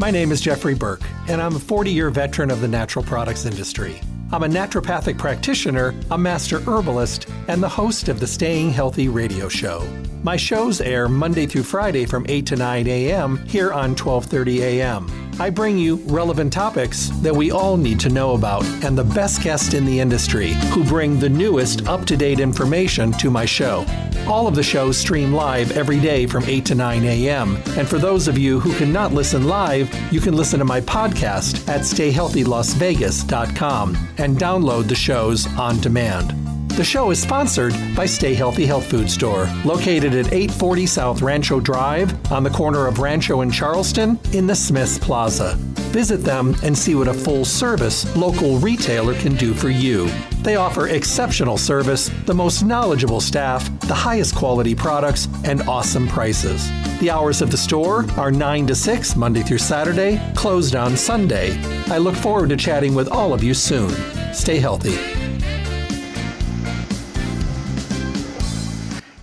My name is Jeffrey Burke, and I'm a 40 year veteran of the natural products industry. I'm a naturopathic practitioner, a master herbalist, and the host of the Staying Healthy radio show. My shows air Monday through Friday from 8 to 9 a.m. here on 12:30 a.m. I bring you relevant topics that we all need to know about and the best guests in the industry who bring the newest up-to-date information to my show. All of the shows stream live every day from 8 to 9 a.m. And for those of you who cannot listen live, you can listen to my podcast at stayhealthylasvegas.com and download the shows on demand. The show is sponsored by Stay Healthy Health Food Store, located at 840 South Rancho Drive on the corner of Rancho and Charleston in the Smiths Plaza. Visit them and see what a full service local retailer can do for you. They offer exceptional service, the most knowledgeable staff, the highest quality products, and awesome prices. The hours of the store are 9 to 6 Monday through Saturday, closed on Sunday. I look forward to chatting with all of you soon. Stay healthy.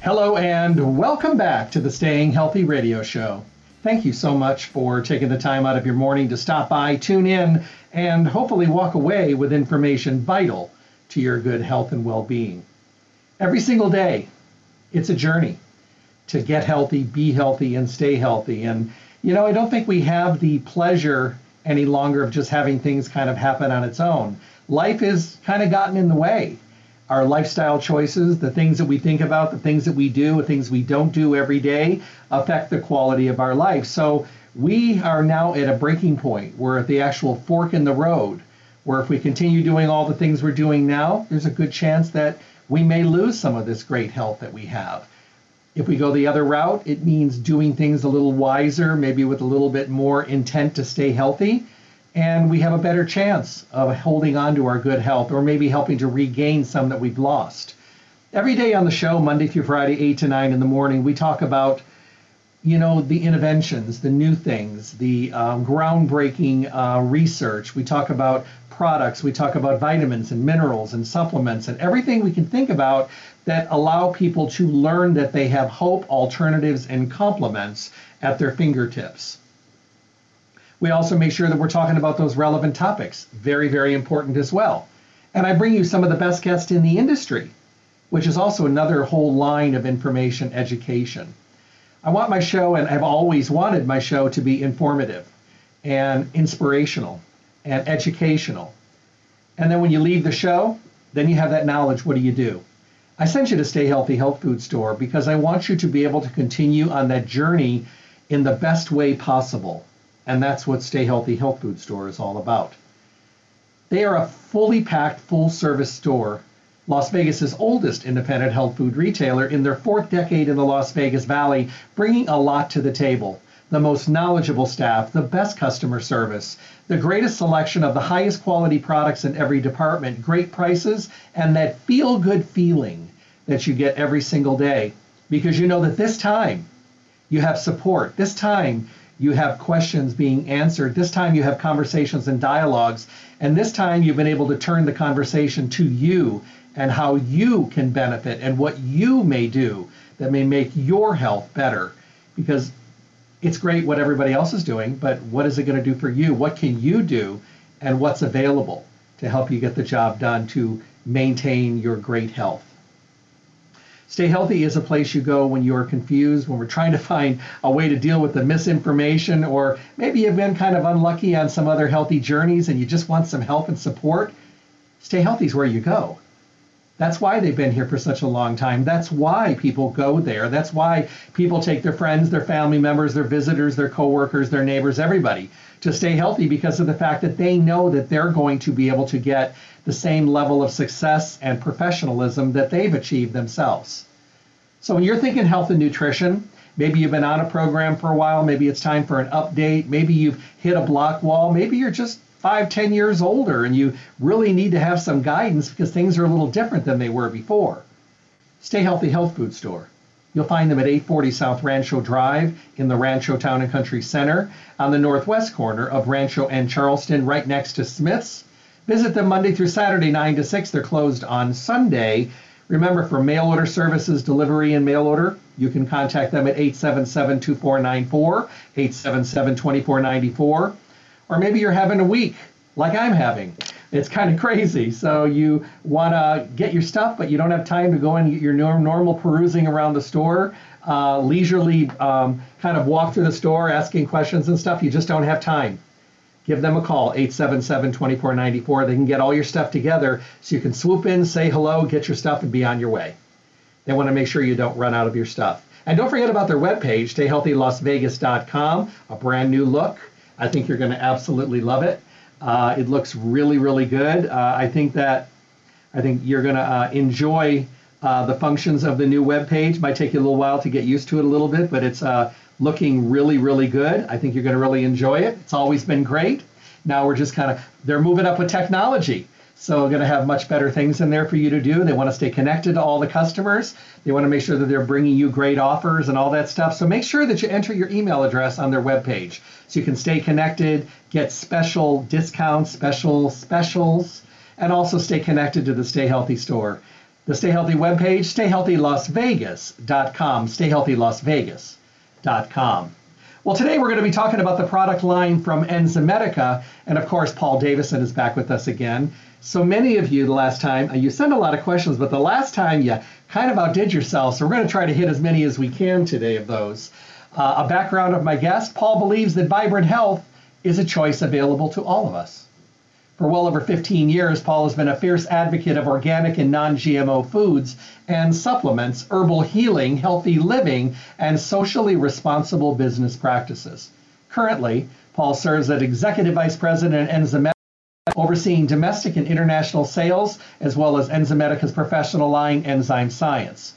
Hello, and welcome back to the Staying Healthy Radio Show. Thank you so much for taking the time out of your morning to stop by, tune in, and hopefully walk away with information vital to your good health and well being. Every single day, it's a journey to get healthy, be healthy, and stay healthy. And, you know, I don't think we have the pleasure any longer of just having things kind of happen on its own. Life has kind of gotten in the way our lifestyle choices, the things that we think about, the things that we do, the things we don't do every day affect the quality of our life. So we are now at a breaking point. We're at the actual fork in the road where if we continue doing all the things we're doing now, there's a good chance that we may lose some of this great health that we have. If we go the other route, it means doing things a little wiser, maybe with a little bit more intent to stay healthy and we have a better chance of holding on to our good health or maybe helping to regain some that we've lost. Every day on the show, Monday through Friday, 8 to 9 in the morning, we talk about you know the interventions the new things the um, groundbreaking uh, research. We talk about products. We talk about vitamins and minerals and supplements and everything we can think about that allow people to learn that they have hope alternatives and complements at their fingertips we also make sure that we're talking about those relevant topics. Very, very important as well. And I bring you some of the best guests in the industry, which is also another whole line of information education. I want my show, and I've always wanted my show to be informative and inspirational and educational. And then when you leave the show, then you have that knowledge. What do you do? I sent you to Stay Healthy Health Food Store because I want you to be able to continue on that journey in the best way possible. And that's what Stay Healthy Health Food Store is all about. They are a fully packed, full service store, Las Vegas's oldest independent health food retailer in their fourth decade in the Las Vegas Valley, bringing a lot to the table. The most knowledgeable staff, the best customer service, the greatest selection of the highest quality products in every department, great prices, and that feel good feeling that you get every single day because you know that this time you have support. This time you have questions being answered. This time you have conversations and dialogues. And this time you've been able to turn the conversation to you and how you can benefit and what you may do that may make your health better. Because it's great what everybody else is doing, but what is it going to do for you? What can you do? And what's available to help you get the job done to maintain your great health? Stay Healthy is a place you go when you're confused, when we're trying to find a way to deal with the misinformation, or maybe you've been kind of unlucky on some other healthy journeys and you just want some help and support. Stay Healthy is where you go. That's why they've been here for such a long time. That's why people go there. That's why people take their friends, their family members, their visitors, their coworkers, their neighbors, everybody to stay healthy because of the fact that they know that they're going to be able to get the same level of success and professionalism that they've achieved themselves. So when you're thinking health and nutrition, maybe you've been on a program for a while, maybe it's time for an update, maybe you've hit a block wall, maybe you're just five, ten years older and you really need to have some guidance because things are a little different than they were before. Stay Healthy Health Food Store. You'll find them at 840 South Rancho Drive in the Rancho Town and Country Center on the northwest corner of Rancho and Charleston, right next to Smith's. Visit them Monday through Saturday, 9 to 6. They're closed on Sunday. Remember, for mail order services, delivery and mail order, you can contact them at 877 2494, 877 2494. Or maybe you're having a week like I'm having. It's kind of crazy. So you want to get your stuff, but you don't have time to go and get your normal perusing around the store, uh, leisurely um, kind of walk through the store asking questions and stuff. You just don't have time. Give them a call, 877 2494. They can get all your stuff together so you can swoop in, say hello, get your stuff, and be on your way. They want to make sure you don't run out of your stuff. And don't forget about their webpage, stayhealthylasvegas.com, a brand new look. I think you're going to absolutely love it. Uh, it looks really, really good. Uh, I think that I think you're going to uh, enjoy uh, the functions of the new web page. Might take you a little while to get used to it a little bit, but it's uh, looking really, really good. I think you're going to really enjoy it. It's always been great. Now we're just kind of they're moving up with technology. So we're going to have much better things in there for you to do. They want to stay connected to all the customers. They want to make sure that they're bringing you great offers and all that stuff. So make sure that you enter your email address on their webpage so you can stay connected, get special discounts, special specials, and also stay connected to the Stay Healthy store. The Stay Healthy webpage, stayhealthylasvegas.com, stayhealthylasvegas.com. Well, today we're going to be talking about the product line from Enzymedica, and of course, Paul Davison is back with us again. So many of you the last time, you sent a lot of questions, but the last time you kind of outdid yourself. So we're going to try to hit as many as we can today of those. Uh, a background of my guest Paul believes that vibrant health is a choice available to all of us. For well over 15 years, Paul has been a fierce advocate of organic and non GMO foods and supplements, herbal healing, healthy living, and socially responsible business practices. Currently, Paul serves as Executive Vice President at Enzymedica overseeing domestic and international sales, as well as Enzymedica's professional line, Enzyme Science.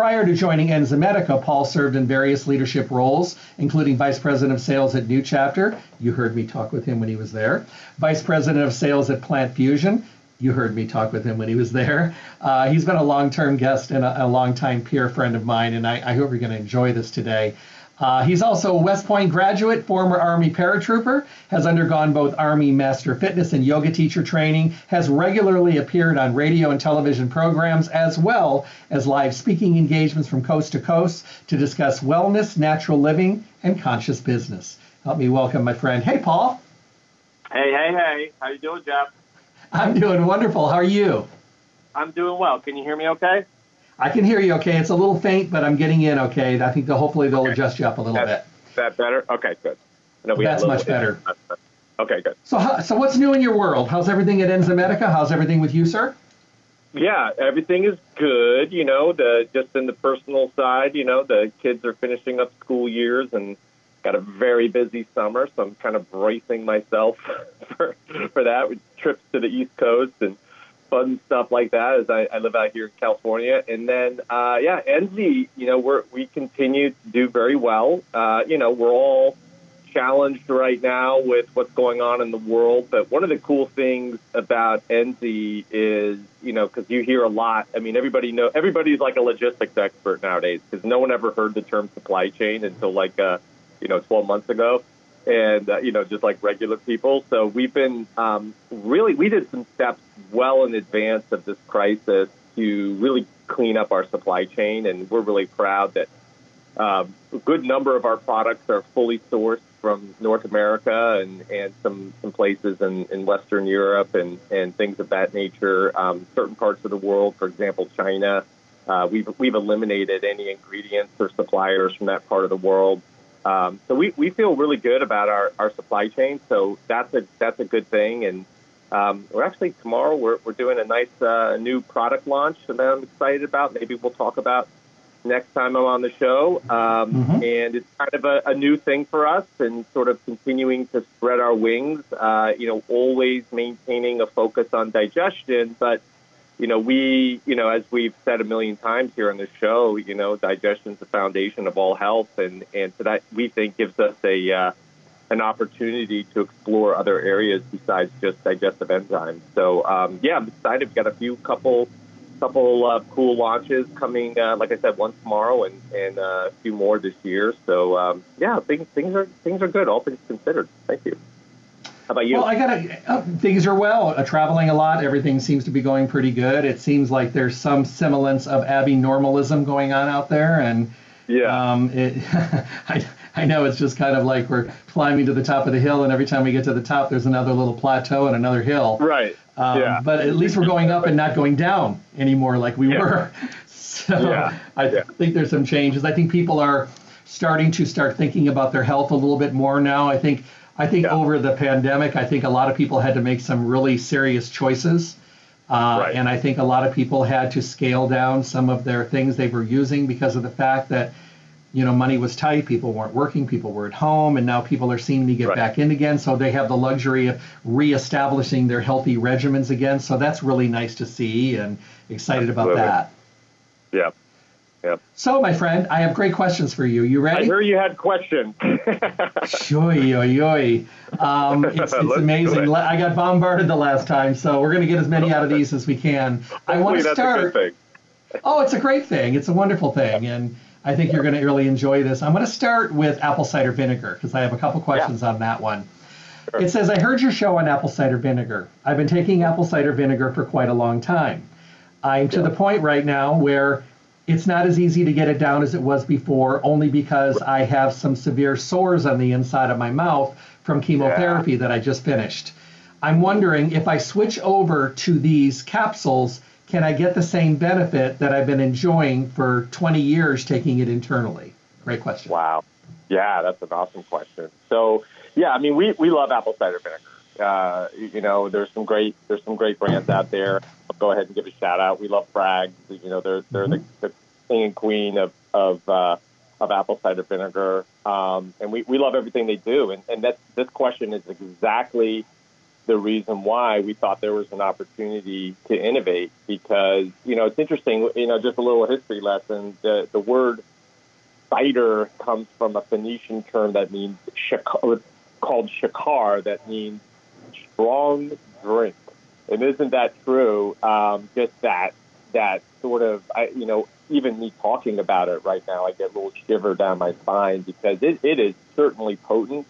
Prior to joining Enzymedica, Paul served in various leadership roles, including Vice President of Sales at New Chapter. You heard me talk with him when he was there. Vice President of Sales at Plant Fusion. You heard me talk with him when he was there. Uh, he's been a long term guest and a, a long time peer friend of mine, and I, I hope you're going to enjoy this today. Uh, he's also a West Point graduate, former Army paratrooper, has undergone both Army Master Fitness and yoga teacher training, has regularly appeared on radio and television programs, as well as live speaking engagements from coast to coast to discuss wellness, natural living, and conscious business. Help me welcome my friend. Hey, Paul. Hey, hey, hey. How you doing, Jeff? I'm doing wonderful. How are you? I'm doing well. Can you hear me okay? I can hear you okay. It's a little faint, but I'm getting in okay. I think they'll, hopefully they'll okay. adjust you up a little That's, bit. Is that better? Okay, good. That's much better. Okay, good. So, how, so what's new in your world? How's everything at Enzymedica? How's everything with you, sir? Yeah, everything is good. You know, the just in the personal side, you know, the kids are finishing up school years and got a very busy summer, so I'm kind of bracing myself for for that with trips to the East Coast and fun stuff like that as I, I live out here in California. And then, uh, yeah, Enzy, you know, we're, we continue to do very well. Uh, you know, we're all challenged right now with what's going on in the world. But one of the cool things about Enzy is, you know, because you hear a lot. I mean, everybody know everybody's like a logistics expert nowadays because no one ever heard the term supply chain until like, uh, you know, 12 months ago and uh, you know just like regular people. So we've been um, really we did some steps well in advance of this crisis to really clean up our supply chain, and we're really proud that um, a good number of our products are fully sourced from North America and, and some, some places in, in Western Europe and, and things of that nature. Um, certain parts of the world, for example, China, uh, we've, we've eliminated any ingredients or suppliers from that part of the world. Um, so we, we feel really good about our, our supply chain. So that's a that's a good thing. And um, we're actually tomorrow we're, we're doing a nice uh, new product launch that I'm excited about. Maybe we'll talk about next time I'm on the show. Um, mm-hmm. And it's kind of a, a, new thing for us and sort of continuing to spread our wings. Uh, you know, always maintaining a focus on digestion, but you know, we, you know, as we've said a million times here on the show, you know, digestion is the foundation of all health, and and so that we think gives us a uh, an opportunity to explore other areas besides just digestive enzymes. So um, yeah, I'm excited. We've got a few couple couple uh, cool launches coming. Uh, like I said, one tomorrow and and uh, a few more this year. So um, yeah, things things are things are good. All things considered. Thank you. How about you? Well, I got uh, things are well. Uh, traveling a lot, everything seems to be going pretty good. It seems like there's some semblance of Abby normalism going on out there, and yeah, um, it, I, I know it's just kind of like we're climbing to the top of the hill, and every time we get to the top, there's another little plateau and another hill. Right. Um, yeah. But at least we're going up and not going down anymore like we yeah. were. So yeah. I yeah. think there's some changes. I think people are starting to start thinking about their health a little bit more now. I think I think Yeah. over the pandemic, I think a lot of people had to make some really serious choices. Uh, Right. And I think a lot of people had to scale down some of their things they were using because of the fact that, you know, money was tight, people weren't working, people were at home, and now people are seeing to get Right. back in again. So they have the luxury of reestablishing their healthy regimens again. So that's really nice to see and excited about that. Yeah. Yeah. So, my friend, I have great questions for you. You ready? I hear you had questions. Oy, oy, oy. Um, it's it's amazing. it. I got bombarded the last time, so we're going to get as many out of these as we can. I want to start. Oh, it's a great thing. It's a wonderful thing, and I think you're going to really enjoy this. I'm going to start with apple cider vinegar because I have a couple questions on that one. Sure. It says, I heard your show on apple cider vinegar. I've been taking apple cider vinegar for quite a long time. I'm to Yeah. the point right now where it's not as easy to get it down as it was before, only because I have some severe sores on the inside of my mouth from chemotherapy that I just finished. I'm wondering if I switch over to these capsules, can I get the same benefit that I've been enjoying for 20 years taking it internally? Great question. Wow. Yeah, that's an awesome question. So, yeah, I mean, we, we love apple cider vinegar. Uh, you know, there's some great there's some great brands out there. I'll go ahead and give a shout out. We love Braggs. You know, they're they're the, the king and queen of of uh, of apple cider vinegar, um, and we, we love everything they do. And and that this question is exactly the reason why we thought there was an opportunity to innovate because you know it's interesting. You know, just a little history lesson. The the word cider comes from a Phoenician term that means shakar, called shakar, that means strong drink. And isn't that true? Um, just that that sort of, I, you know, even me talking about it right now, I get a little shiver down my spine because it, it is certainly potent.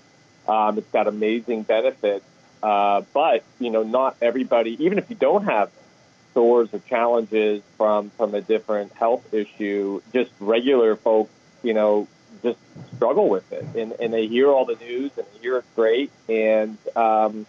Um, it's got amazing benefits, uh, but you know, not everybody, even if you don't have sores or challenges from from a different health issue, just regular folks, you know, just struggle with it, and and they hear all the news and they hear it's great, and um,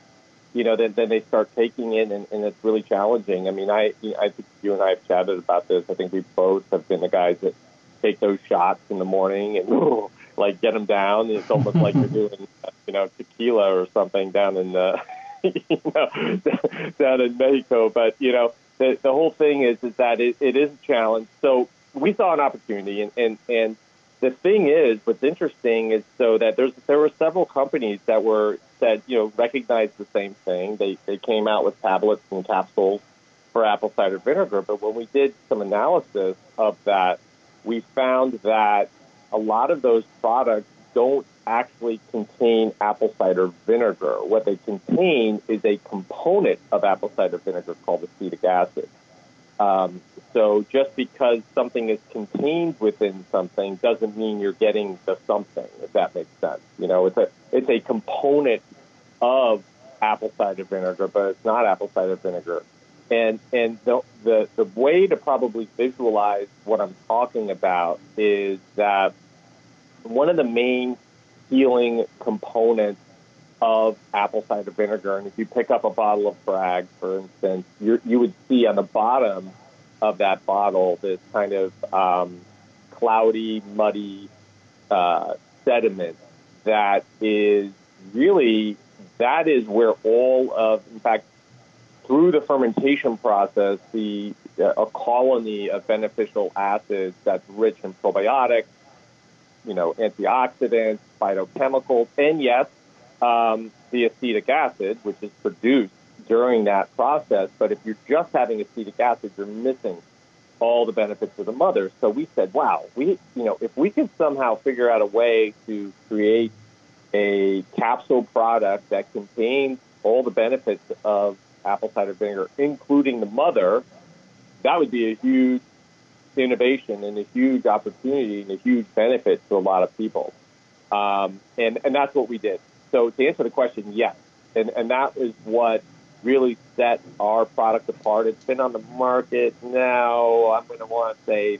you know, then then they start taking it, and, and it's really challenging. I mean, I I think you and I have chatted about this. I think we both have been the guys that take those shots in the morning and like get them down. And it's almost like you're doing, you know, tequila or something down in the, uh, you know, down in Mexico. But you know, the the whole thing is is that it, it is a challenge. So we saw an opportunity, and and and the thing is, what's interesting is so that there's there were several companies that were that you know recognized the same thing. They they came out with tablets and capsules for apple cider vinegar, but when we did some analysis of that, we found that a lot of those products don't actually contain apple cider vinegar. What they contain is a component of apple cider vinegar called acetic acid. Um, so just because something is contained within something doesn't mean you're getting the something, if that makes sense. You know, it's a it's a component of apple cider vinegar, but it's not apple cider vinegar. And and the the, the way to probably visualize what I'm talking about is that one of the main healing components of apple cider vinegar. And if you pick up a bottle of Bragg, for instance, you would see on the bottom of that bottle this kind of um, cloudy, muddy uh, sediment that is really that is where all of, in fact, through the fermentation process, the uh, a colony of beneficial acids that's rich in probiotics, you know, antioxidants, phytochemicals, and yes, um, the acetic acid, which is produced during that process. But if you're just having acetic acid, you're missing all the benefits of the mother. So we said, wow, we, you know, if we can somehow figure out a way to create a capsule product that contains all the benefits of apple cider vinegar, including the mother, that would be a huge innovation and a huge opportunity and a huge benefit to a lot of people. Um, and, and that's what we did. So to answer the question, yes, and and that is what really set our product apart. It's been on the market now. I'm going to want to say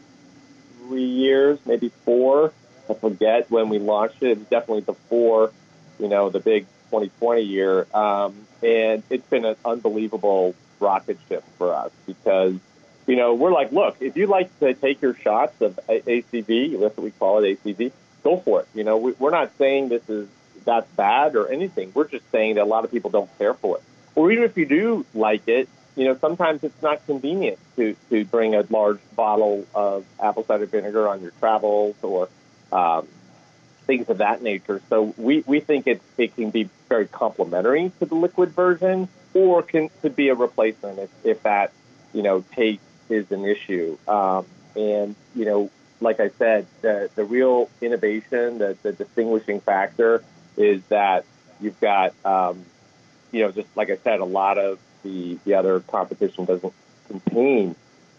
three years, maybe four. I forget when we launched it. It's definitely before, you know, the big 2020 year. Um, and it's been an unbelievable rocket ship for us because, you know, we're like, look, if you like to take your shots of ACV, that's what we call it, ACV, go for it. You know, we, we're not saying this is that's bad or anything. We're just saying that a lot of people don't care for it. Or even if you do like it, you know, sometimes it's not convenient to, to bring a large bottle of apple cider vinegar on your travels or um, things of that nature. So we, we think it, it can be very complementary to the liquid version or can could be a replacement if, if that, you know, taste is an issue. Um, and, you know, like I said, the, the real innovation, the, the distinguishing factor is that you've got, um, you know, just like I said, a lot of the, the other competition doesn't contain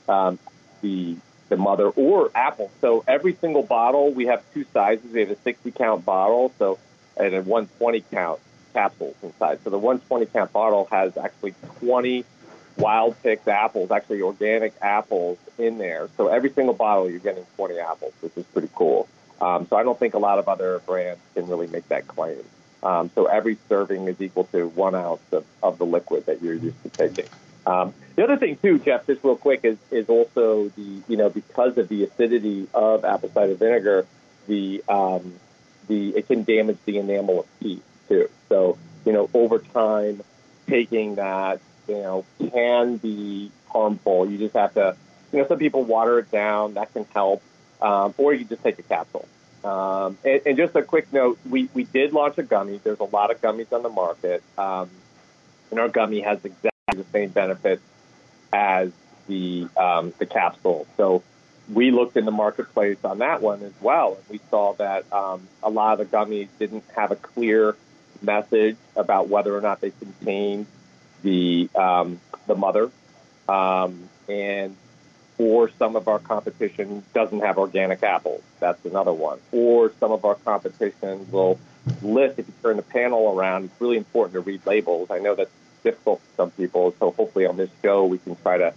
um, the the mother or apple. So every single bottle, we have two sizes. We have a 60 count bottle, so and a 120 count capsules inside. So the 120 count bottle has actually 20 wild picked apples, actually organic apples in there. So every single bottle, you're getting 20 apples, which is pretty cool. Um, so I don't think a lot of other brands can really make that claim. Um, so every serving is equal to one ounce of, of the liquid that you're used to taking. Um, the other thing too, Jeff, just real quick, is is also the you know because of the acidity of apple cider vinegar, the um, the it can damage the enamel of teeth too. So you know over time, taking that you know can be harmful. You just have to you know some people water it down. That can help, um, or you just take a capsule. Um, and, and, just a quick note, we, we did launch a gummy. There's a lot of gummies on the market. Um, and our gummy has exactly the same benefits as the, um, the capsule. So we looked in the marketplace on that one as well. And we saw that um, a lot of the gummies didn't have a clear message about whether or not they contained the, um, the mother. Um, and or some of our competition doesn't have organic apples. That's another one. Or some of our competition will list, if you turn the panel around, it's really important to read labels. I know that's difficult for some people, so hopefully on this show we can try to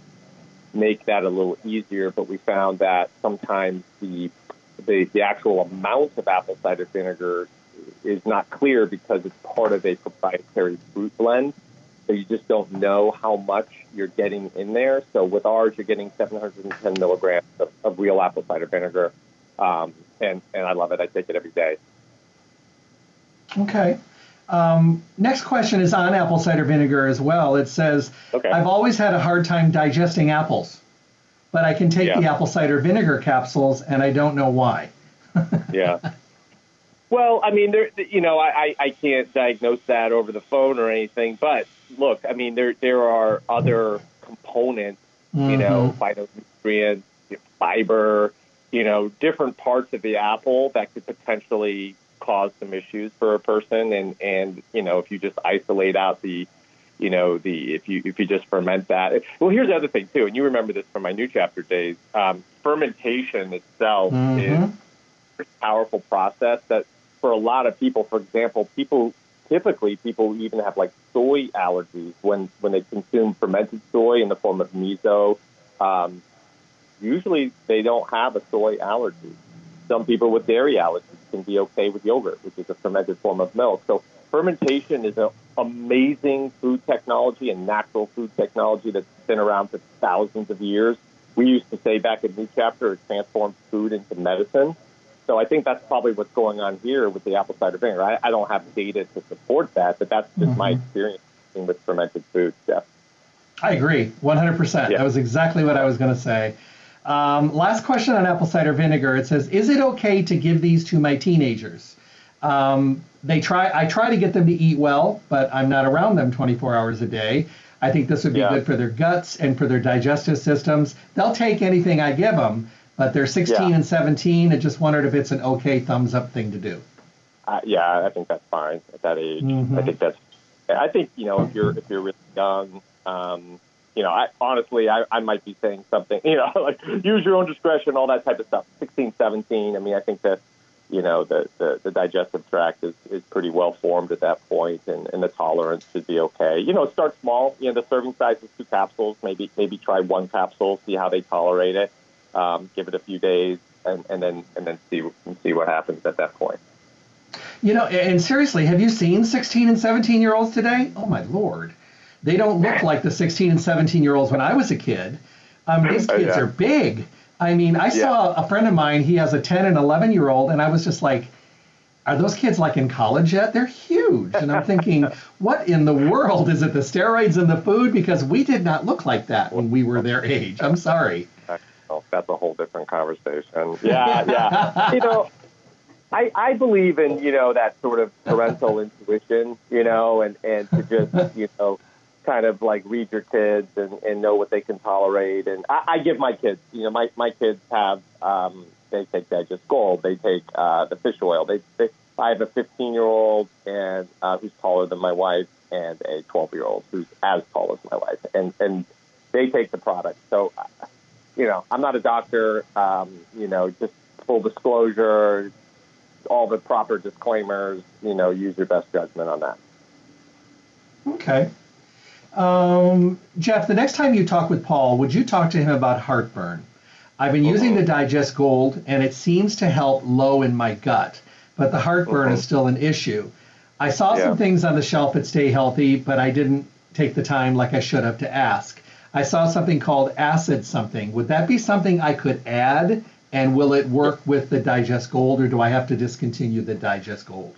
make that a little easier. But we found that sometimes the the, the actual amount of apple cider vinegar is not clear because it's part of a proprietary fruit blend. So you just don't know how much you're getting in there. So with ours, you're getting 710 milligrams of, of real apple cider vinegar, um, and and I love it. I take it every day. Okay. Um, next question is on apple cider vinegar as well. It says, okay. I've always had a hard time digesting apples, but I can take yeah. the apple cider vinegar capsules, and I don't know why. yeah. Well, I mean, there, you know, I, I can't diagnose that over the phone or anything, but look, I mean, there there are other components, mm-hmm. you know, phytonutrients, fiber, you know, different parts of the apple that could potentially cause some issues for a person. And and you know, if you just isolate out the, you know, the if you if you just ferment that. Well, here's the other thing too, and you remember this from my new chapter days. Um, fermentation itself mm-hmm. is a powerful process that for a lot of people, for example, people typically people even have like soy allergies when when they consume fermented soy in the form of miso. Um, usually they don't have a soy allergy. Some people with dairy allergies can be okay with yogurt, which is a fermented form of milk. So fermentation is an amazing food technology and natural food technology that's been around for thousands of years. We used to say back in New Chapter, it transforms food into medicine. So I think that's probably what's going on here with the apple cider vinegar. I, I don't have data to support that, but that's just mm-hmm. my experience with fermented foods, Jeff. I agree, 100%. Yeah. That was exactly what I was going to say. Um, last question on apple cider vinegar. It says, "Is it okay to give these to my teenagers?" Um, they try. I try to get them to eat well, but I'm not around them 24 hours a day. I think this would be yeah. good for their guts and for their digestive systems. They'll take anything I give them, but they're 16 yeah. and 17. I just wondered if it's an okay thumbs up thing to do. Uh, yeah, I think that's fine at that age. Mm-hmm. I think that's. I think you know if you're if you're really young, um, you know, I honestly I, I might be saying something. You know, like use your own discretion, all that type of stuff. 16, 17. I mean, I think that you know, the, the, the digestive tract is, is pretty well formed at that point, and, and the tolerance should be okay. You know, start small. You know, the serving size is two capsules. Maybe maybe try one capsule, see how they tolerate it. Um, give it a few days, and, and then and then see and see what happens at that point. You know, and seriously, have you seen 16 and 17 year olds today? Oh my lord, they don't look like the 16 and 17 year olds when I was a kid. Um, these kids yeah. are big. I mean, I yeah. saw a friend of mine. He has a 10 and 11 year old, and I was just like, "Are those kids like in college yet? They're huge." And I'm thinking, what in the world is it? The steroids in the food? Because we did not look like that when we were their age. I'm sorry. That's a whole different conversation. Yeah, yeah. you know, I, I believe in you know that sort of parental intuition, you know, and and to just you know kind of like read your kids and, and know what they can tolerate. And I, I give my kids, you know, my, my kids have, um, they take Digest Gold, they take uh, the fish oil. They, they, I have a 15 year old and uh, who's taller than my wife, and a 12 year old who's as tall as my wife, and and they take the product. So, you know, I'm not a doctor. Um, you know, just full disclosure, all the proper disclaimers. You know, use your best judgment on that. Okay. Um, Jeff, the next time you talk with Paul, would you talk to him about heartburn? I've been using the Digest Gold, and it seems to help low in my gut, but the heartburn is still an issue. I saw yeah. some things on the shelf at Stay Healthy, but I didn't take the time like I should have to ask. I saw something called acid something. Would that be something I could add? And will it work with the Digest Gold, or do I have to discontinue the Digest Gold?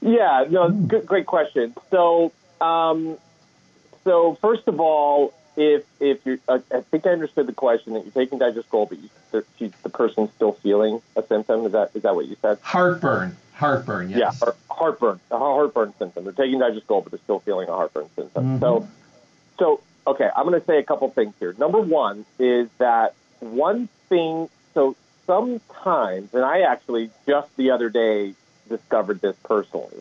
Yeah, no, good, great question. So um, so first of all, if if you, uh, I think I understood the question that you're taking Digest Gold, but you, the, the person's still feeling a symptom. Is that is that what you said? Heartburn. Heartburn. Yes. Yeah, heart, heartburn. A heartburn symptom. They're taking Digest Gold, but they're still feeling a heartburn symptom. Mm-hmm. So, so okay, I'm going to say a couple things here. Number one is that one thing. So sometimes, and I actually just the other day discovered this personally.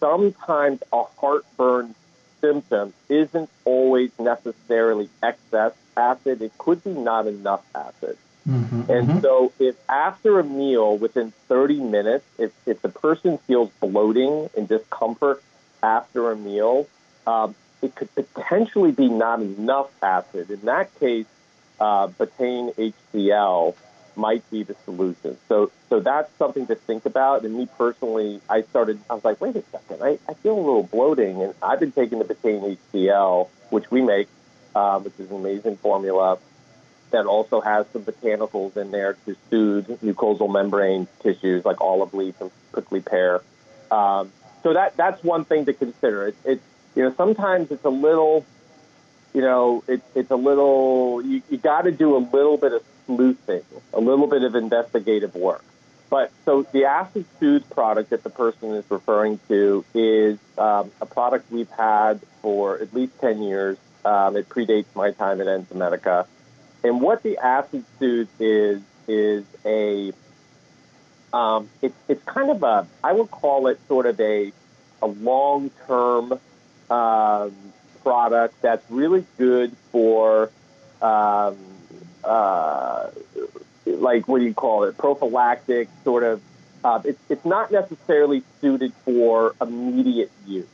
Sometimes a heartburn symptom isn't always necessarily excess acid. It could be not enough acid. Mm-hmm, and mm-hmm. so, if after a meal, within 30 minutes, if, if the person feels bloating and discomfort after a meal, um, it could potentially be not enough acid. In that case, uh, betaine HCl might be the solution. So, so that's something to think about. And me personally, I started, I was like, wait a second, I, I feel a little bloating. And I've been taking the betaine HCl, which we make, um, which is an amazing formula that also has some botanicals in there to soothe mucosal membrane tissues like olive leaf and prickly pear. Um, so that that's one thing to consider. It's, it's you know sometimes it's a little you know, it, it's a little, you, you got to do a little bit of sleuthing, a little bit of investigative work. But so the Acid Soothe product that the person is referring to is um, a product we've had for at least 10 years. Um, it predates my time at Enzymedica. And what the Acid Soothe is, is a, um, it, it's kind of a, I would call it sort of a, a long term um, product that's really good for, um, uh, like what do you call it, prophylactic sort of. Uh, it's, it's not necessarily suited for immediate use.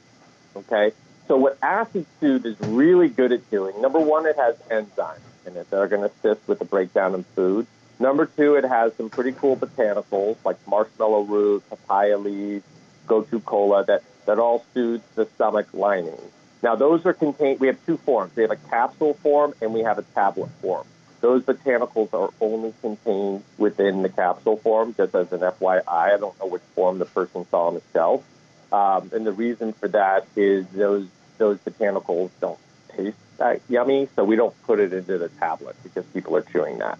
Okay, so what Acid Soothe is really good at doing, number one, it has enzymes in it that are going to assist with the breakdown of food. Number two, it has some pretty cool botanicals like marshmallow root, papaya leaves, gotu kola that, that all soothes the stomach lining. Now, those are contained, we have two forms. We have a capsule form and we have a tablet form. Those botanicals are only contained within the capsule form, just as an FYI. I don't know which form the person saw on the shelf. Um, and the reason for that is those, those botanicals don't taste that yummy, so we don't put it into the tablet because people are chewing that.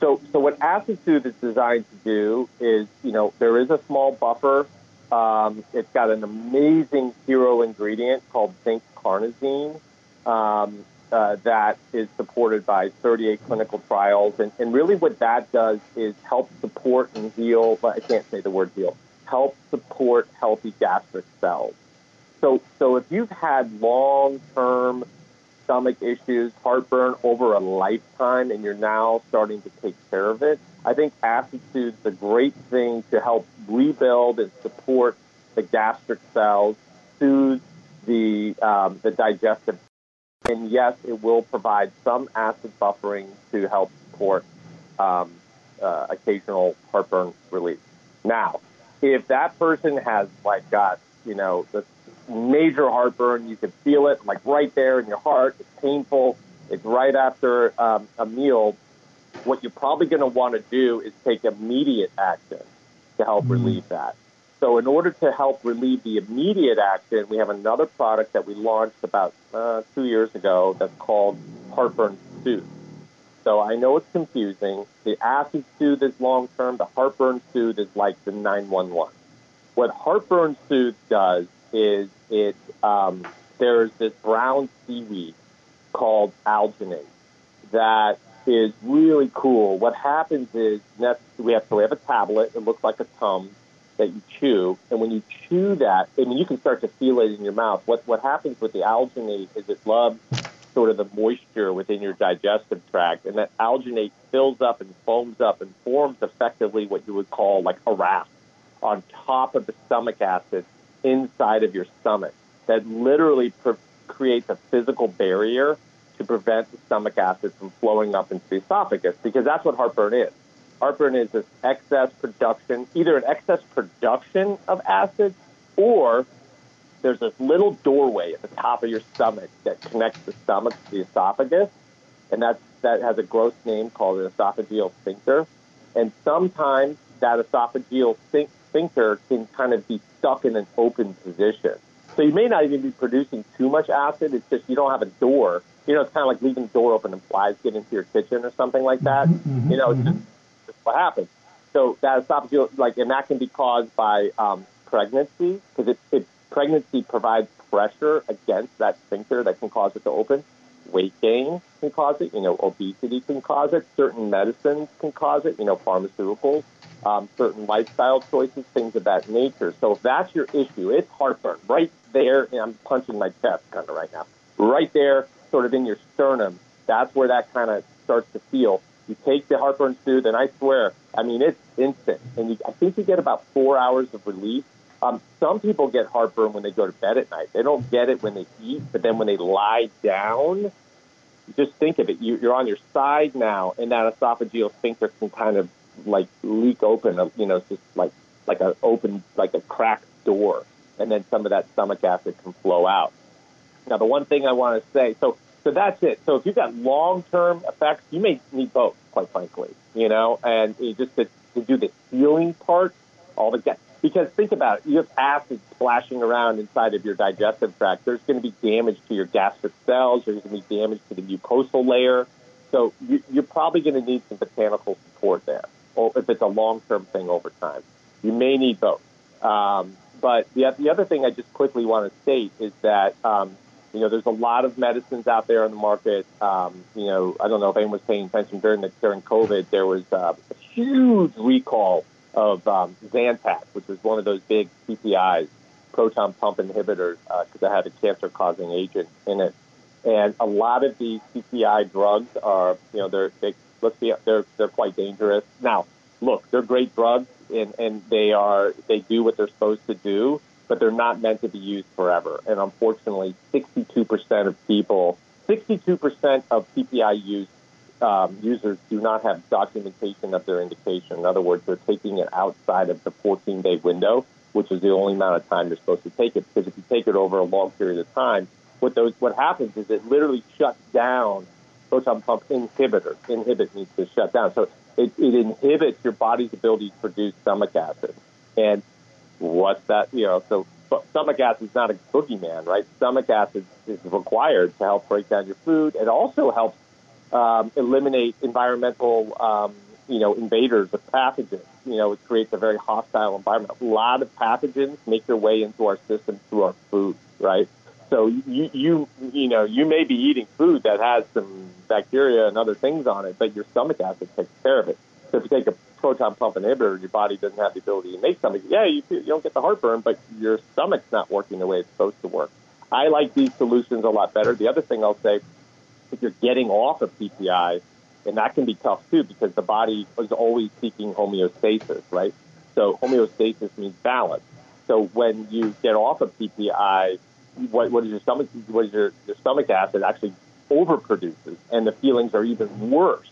So, so what Acid Soothe is designed to do is, you know, there is a small buffer um, it's got an amazing hero ingredient called zinc carnosine um, uh, that is supported by 38 clinical trials. And, and really, what that does is help support and heal, but I can't say the word heal, help support healthy gastric cells. So, so if you've had long term stomach issues, heartburn over a lifetime, and you're now starting to take care of it, I think is a great thing to help rebuild and support the gastric cells, soothe the um, the digestive, and yes, it will provide some acid buffering to help support um, uh, occasional heartburn relief. Now, if that person has like got you know the major heartburn, you can feel it like right there in your heart. It's painful. It's right after um, a meal. What you're probably going to want to do is take immediate action to help mm-hmm. relieve that. So, in order to help relieve the immediate action, we have another product that we launched about uh, two years ago that's called Heartburn Soothe. So, I know it's confusing. The acid soothe is long term, the heartburn soothe is like the 911. What heartburn soothe does is it um, there's this brown seaweed called alginate that is really cool. What happens is we have so we have a tablet. It looks like a tum that you chew, and when you chew that, I mean, you can start to feel it in your mouth. What what happens with the alginate is it loves sort of the moisture within your digestive tract, and that alginate fills up and foams up and forms effectively what you would call like a raft on top of the stomach acid inside of your stomach that literally pre- creates a physical barrier to prevent the stomach acid from flowing up into the esophagus because that's what heartburn is. Heartburn is this excess production, either an excess production of acid or there's this little doorway at the top of your stomach that connects the stomach to the esophagus, and that's, that has a gross name called an esophageal sphincter. And sometimes that esophageal sphincter can kind of be stuck in an open position. So you may not even be producing too much acid. It's just you don't have a door. You know, it's kind of like leaving the door open and flies get into your kitchen or something like that. Mm-hmm, you know, it's just, just what happens. So that stops you, like, and that can be caused by um, pregnancy because it, it pregnancy provides pressure against that sphincter that can cause it to open. Weight gain can cause it. You know, obesity can cause it. Certain medicines can cause it. You know, pharmaceuticals um, certain lifestyle choices, things of that nature. So if that's your issue, it's heartburn right there. And I'm punching my chest kind of right now, right there, sort of in your sternum. That's where that kind of starts to feel. You take the heartburn soothe, and I swear, I mean, it's instant. And you, I think you get about four hours of relief. Um, some people get heartburn when they go to bed at night. They don't get it when they eat, but then when they lie down, just think of it. You, you're on your side now, and that esophageal sphincter can kind of like leak open, uh, you know, just like like a open like a cracked door, and then some of that stomach acid can flow out. Now, the one thing I want to say, so so that's it. So if you've got long term effects, you may need both, quite frankly, you know, and just to, to do the healing part, all the get. Because think about it, you have acid splashing around inside of your digestive tract. There's going to be damage to your gastric cells. There's going to be damage to the mucosal layer. So you, you're probably going to need some botanical support there or if it's a long-term thing over time. You may need both. Um, but the, the other thing I just quickly want to state is that, um, you know, there's a lot of medicines out there on the market. Um, you know, I don't know if anyone was paying attention during the, during COVID. There was uh, a huge recall of um, Zantac, which was one of those big PPIs, proton pump inhibitors, because uh, it had a cancer-causing agent in it. And a lot of these PPI drugs are, you know, they're, they let's be they're they're quite dangerous. Now, look, they're great drugs and and they are they do what they're supposed to do, but they're not meant to be used forever. And unfortunately, 62% of people, 62% of PPI use um, users do not have documentation of their indication. In other words, they're taking it outside of the 14 day window, which is the only amount of time you're supposed to take it. Because if you take it over a long period of time, what those what happens is it literally shuts down proton pump inhibitor. Inhibit means to shut down. So it, it inhibits your body's ability to produce stomach acid. And what's that? You know, so stomach acid is not a boogeyman, right? Stomach acid is required to help break down your food. It also helps um, eliminate environmental, um, you know, invaders of pathogens. You know, it creates a very hostile environment. A lot of pathogens make their way into our system through our food, right? So you you you know you may be eating food that has some bacteria and other things on it, but your stomach acid takes care of it. So if you take a proton pump inhibitor, your body doesn't have the ability to make something. Yeah, you, you don't get the heartburn, but your stomach's not working the way it's supposed to work. I like these solutions a lot better. The other thing I'll say, if you're getting off of PPI, and that can be tough too because the body is always seeking homeostasis, right? So homeostasis means balance. So when you get off of PPI, what, what is your stomach? What is your, your stomach acid actually overproduces, and the feelings are even worse.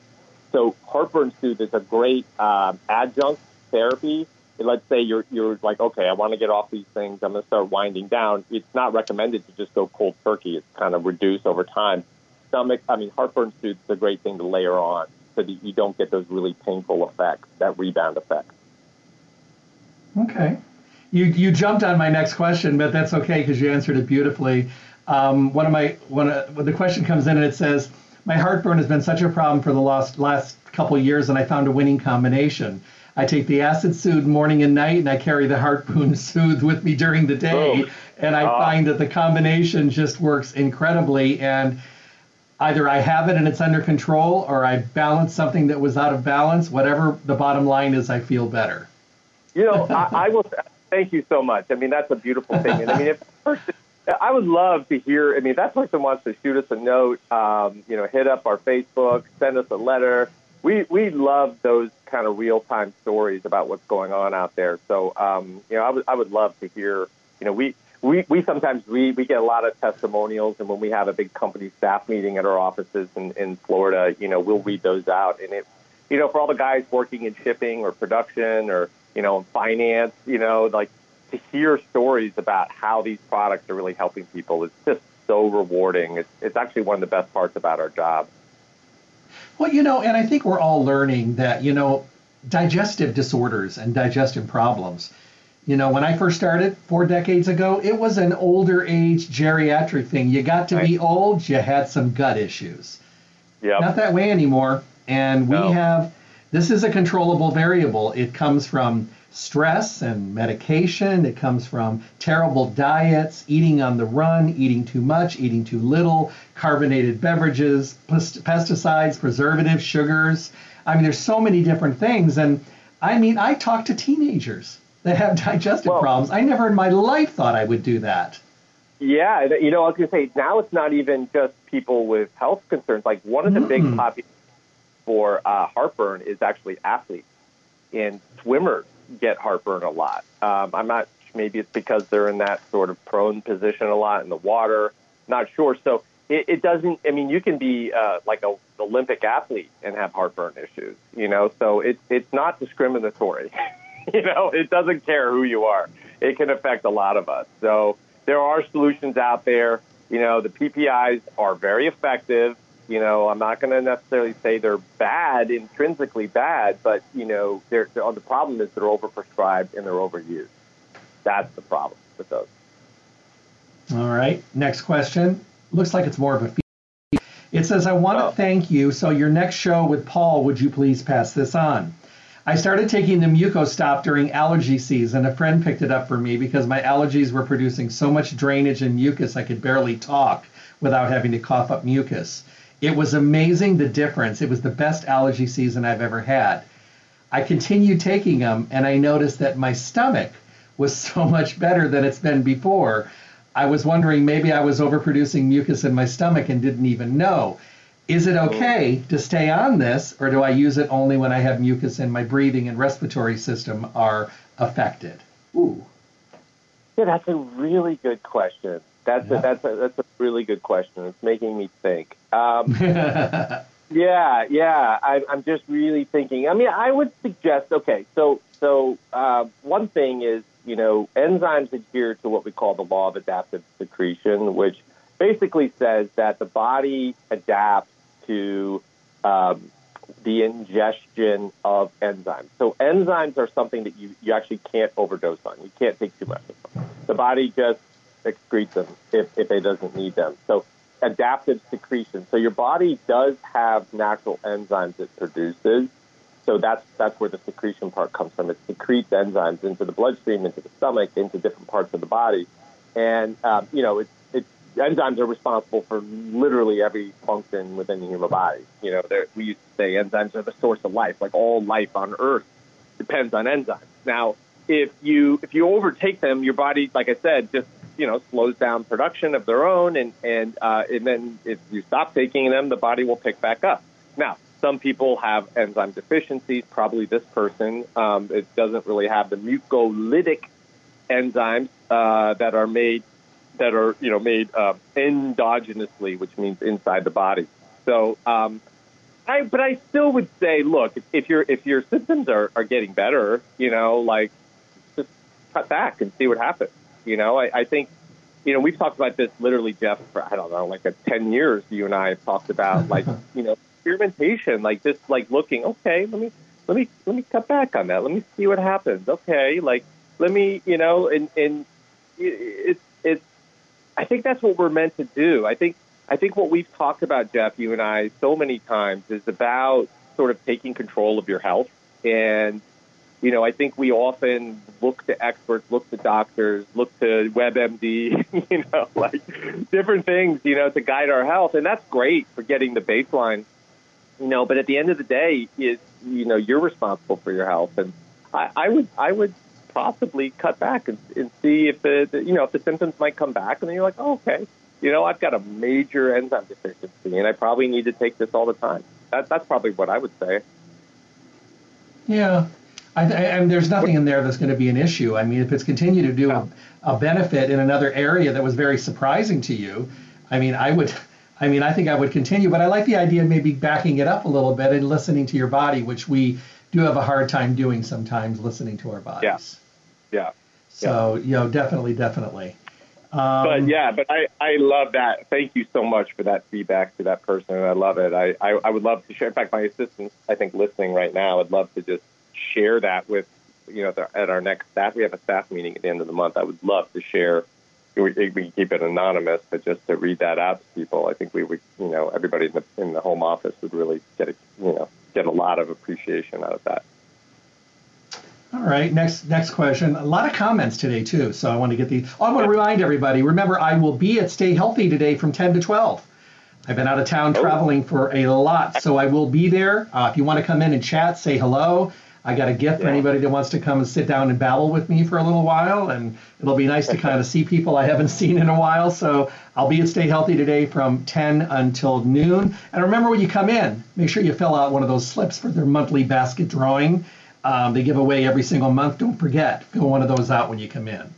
So heartburn soothe is a great um, adjunct therapy. Let's say you're you're like, okay, I want to get off these things. I'm going to start winding down. It's not recommended to just go cold turkey. It's kind of reduced over time. Stomach, I mean, heartburn soothe is a great thing to layer on so that you don't get those really painful effects, that rebound effect. Okay. You, you jumped on my next question, but that's okay because you answered it beautifully. Um, one of my one of, when the question comes in and it says, "My heartburn has been such a problem for the last last couple years, and I found a winning combination. I take the acid soothe morning and night, and I carry the heartburn soothe with me during the day, oh. and I uh, find that the combination just works incredibly. And either I have it and it's under control, or I balance something that was out of balance. Whatever the bottom line is, I feel better." You know, I, I will. Thank you so much. I mean, that's a beautiful thing. And I mean, if person, I would love to hear. I mean, if that person wants to shoot us a note, um, you know, hit up our Facebook, send us a letter. We we love those kind of real time stories about what's going on out there. So, um, you know, I would I would love to hear. You know, we we, we sometimes we, we get a lot of testimonials and when we have a big company staff meeting at our offices in, in Florida, you know, we'll read those out and it you know, for all the guys working in shipping or production or you know, finance, you know, like to hear stories about how these products are really helping people is just so rewarding. It's, it's actually one of the best parts about our job. Well, you know, and I think we're all learning that, you know, digestive disorders and digestion problems. You know, when I first started four decades ago, it was an older age geriatric thing. You got to right. be old, you had some gut issues. Yeah. Not that way anymore. And we no. have this is a controllable variable. It comes from stress and medication. It comes from terrible diets, eating on the run, eating too much, eating too little, carbonated beverages, pesticides, preservatives, sugars. I mean, there's so many different things. And I mean, I talk to teenagers that have digestive well, problems. I never in my life thought I would do that. Yeah, you know, I was going to say now it's not even just people with health concerns. Like one of the mm. big populations for uh, heartburn is actually athletes, and swimmers get heartburn a lot. Um, I'm not maybe it's because they're in that sort of prone position a lot in the water. Not sure. So it, it doesn't. I mean, you can be uh, like a Olympic athlete and have heartburn issues. You know, so it, it's not discriminatory. you know, it doesn't care who you are. It can affect a lot of us. So there are solutions out there. You know, the PPIs are very effective. You know, I'm not going to necessarily say they're bad, intrinsically bad, but you know, they're, they're, the problem is they're overprescribed and they're overused. That's the problem with those. All right. Next question. Looks like it's more of a. It says, "I want to oh. thank you. So your next show with Paul, would you please pass this on?" I started taking the Mucostop during allergy season. A friend picked it up for me because my allergies were producing so much drainage and mucus I could barely talk without having to cough up mucus. It was amazing the difference. It was the best allergy season I've ever had. I continued taking them and I noticed that my stomach was so much better than it's been before. I was wondering maybe I was overproducing mucus in my stomach and didn't even know. Is it okay to stay on this or do I use it only when I have mucus and my breathing and respiratory system are affected? Ooh. Yeah, that's a really good question. That's a, that's a that's a really good question. It's making me think. Um, yeah, yeah. I, I'm just really thinking. I mean, I would suggest. Okay, so so uh, one thing is you know enzymes adhere to what we call the law of adaptive secretion, which basically says that the body adapts to um, the ingestion of enzymes. So enzymes are something that you, you actually can't overdose on. You can't take too much of them. The body just excretes them if, if it doesn't need them. So adaptive secretion. So your body does have natural enzymes it produces. So that's that's where the secretion part comes from. It secretes enzymes into the bloodstream, into the stomach, into different parts of the body, and um, you know it's it's enzymes are responsible for literally every function within the human body. You know, we used to say enzymes are the source of life. Like all life on Earth depends on enzymes. Now, if you if you overtake them, your body, like I said, just you know slows down production of their own, and and uh, and then if you stop taking them, the body will pick back up. Now, some people have enzyme deficiencies. Probably this person, um, it doesn't really have the mucolytic enzymes uh, that are made that are you know made uh, endogenously, which means inside the body. So, um, I but I still would say, look, if, if your if your symptoms are, are getting better, you know, like just cut back and see what happens. You know, I, I think you know, we've talked about this literally, Jeff, for, I don't know, like a 10 years, you and I have talked about like, you know, experimentation, like just like looking, okay, let me let me let me cut back on that. Let me see what happens. Okay, like let me, you know, and and it's it's I think that's what we're meant to do. I think I think what we've talked about, Jeff, you and I, so many times is about sort of taking control of your health. And, you know, I think we often look to experts, look to doctors, look to WebMD, you know, like different things, you know, to guide our health. And that's great for getting the baseline you know, but at the end of the day, is you know you're responsible for your health, and I, I would I would possibly cut back and, and see if the, the you know if the symptoms might come back, and then you're like, oh, okay, you know, I've got a major enzyme deficiency, and I probably need to take this all the time. That, that's probably what I would say. Yeah, I, I, and there's nothing in there that's going to be an issue. I mean, if it's continued to do a, a benefit in another area that was very surprising to you, I mean, I would I mean, I think I would continue, but I like the idea of maybe backing it up a little bit and listening to your body, which we do have a hard time doing sometimes, listening to our bodies. Yeah. Yeah. So, yeah. you know, definitely, definitely. Um, but yeah, but I, I love that. Thank you so much for that feedback to that person. I love it. I, I, I would love to share. In fact, my assistant, I think, listening right now, would love to just share that with, you know, at our next staff. We have a staff meeting at the end of the month. I would love to share we, we keep it anonymous, but just to read that out to people, I think we would, you know, everybody in the, in the home office would really get a, you know, get a lot of appreciation out of that. All right, next next question. A lot of comments today too, so I want to get the. Oh, I want to remind everybody. Remember, I will be at Stay Healthy today from 10 to 12. I've been out of town oh. traveling for a lot, so I will be there. Uh, if you want to come in and chat, say hello. I got a gift yeah. for anybody that wants to come and sit down and babble with me for a little while. And it'll be nice to kind of see people I haven't seen in a while. So I'll be at Stay Healthy today from 10 until noon. And remember when you come in, make sure you fill out one of those slips for their monthly basket drawing. Um, they give away every single month. Don't forget, fill one of those out when you come in.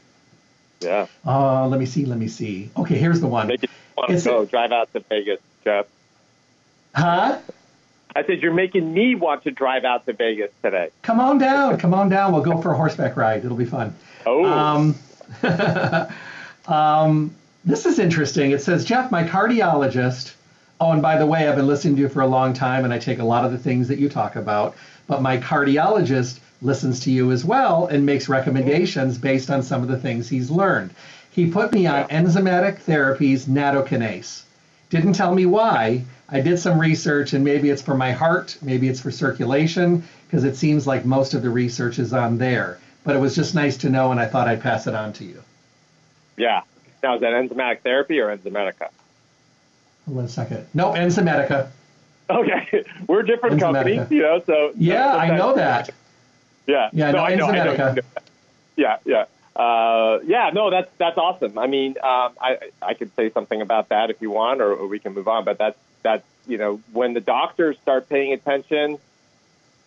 Yeah. Uh, let me see. Let me see. Okay, here's the one. Make it want to go. Drive out to Vegas, Jeff. Huh? I said, You're making me want to drive out to Vegas today. Come on down. Come on down. We'll go for a horseback ride. It'll be fun. Oh. Um, um, this is interesting. It says, Jeff, my cardiologist. Oh, and by the way, I've been listening to you for a long time and I take a lot of the things that you talk about. But my cardiologist listens to you as well and makes recommendations based on some of the things he's learned. He put me on enzymatic therapies nattokinase. Didn't tell me why, I did some research, and maybe it's for my heart, maybe it's for circulation, because it seems like most of the research is on there. But it was just nice to know, and I thought I'd pass it on to you. Yeah. Now, is that enzymatic therapy or Enzymedica? Hold on a second. No, Enzymedica. Okay, we're different companies, you know. So yeah, I know that. Yeah. Yeah. No, no I know, I know. Yeah. Yeah. Uh, yeah, no, that's that's awesome. I mean, um, I I could say something about that if you want, or, or we can move on. But that's that's you know when the doctors start paying attention,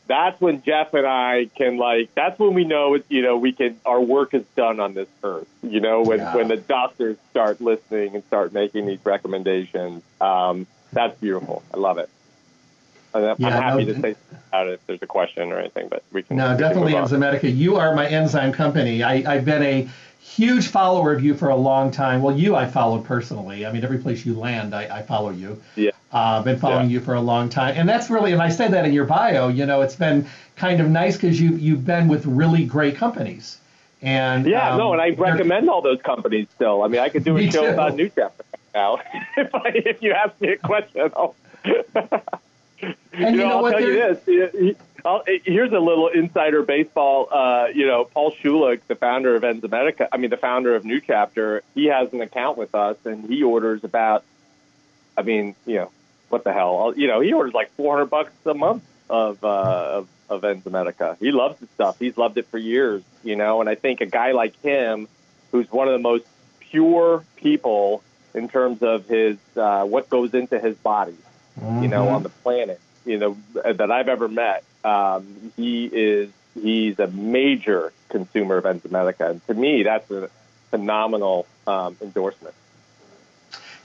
that's when Jeff and I can like that's when we know it, you know we can our work is done on this earth. You know when yeah. when the doctors start listening and start making these recommendations, um, that's beautiful. I love it. I'm yeah, happy no, to say about it if there's a question or anything, but we can. No, we definitely can Enzymedica. You are my enzyme company. I, I've been a huge follower of you for a long time. Well, you I followed personally. I mean, every place you land, I, I follow you. Yeah. Uh, I've been following yeah. you for a long time, and that's really. And I said that in your bio. You know, it's been kind of nice because you you've been with really great companies. And yeah, um, no, and I recommend all those companies still. I mean, I could do a show too. about New Chapter now if I, if you ask me a question. And you, you know, I'll what? tell you this. I'll, here's a little insider baseball. Uh, you know, Paul Schulick, the founder of Enzymedica, I mean, the founder of New Chapter, he has an account with us, and he orders about. I mean, you know, what the hell? You know, he orders like 400 bucks a month of uh, of, of Enzymedica. He loves the stuff. He's loved it for years. You know, and I think a guy like him, who's one of the most pure people in terms of his uh, what goes into his body, mm-hmm. you know, mm-hmm. on the planet, you know, that I've ever met. Um, he is he's a major consumer of Enzymedica, and to me, that's a phenomenal um, endorsement.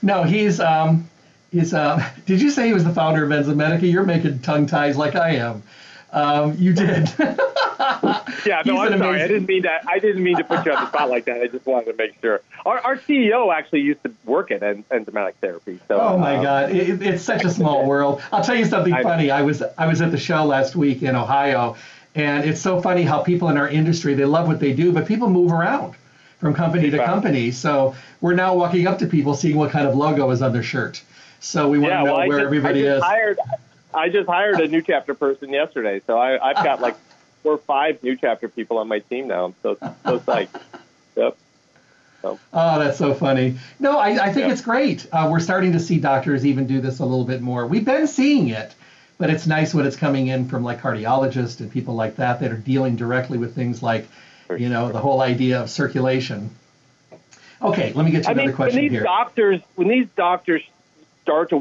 No, he's um, he's. Uh, did you say he was the founder of Enzymedica? You're making tongue ties like I am. Um, you did. yeah, no, I'm sorry. I didn't mean that. I didn't mean to put you on the spot like that. I just wanted to make sure. Our, our CEO actually used to work at en- enzymatic therapy. So, oh my um, God, it, it's such a small world. I'll tell you something I, funny. I was I was at the show last week in Ohio, and it's so funny how people in our industry they love what they do, but people move around from company to company. So we're now walking up to people, seeing what kind of logo is on their shirt. So we want yeah, to know well, where just, everybody is. Hired, I just hired a new chapter person yesterday, so I, I've got like four or five new chapter people on my team now. I'm so so psyched. Yep. So. Oh, that's so funny. No, I, I think yep. it's great. Uh, we're starting to see doctors even do this a little bit more. We've been seeing it, but it's nice when it's coming in from like cardiologists and people like that that are dealing directly with things like, you know, the whole idea of circulation. Okay, let me get to I another mean, question when these here. Doctors, when these doctors start to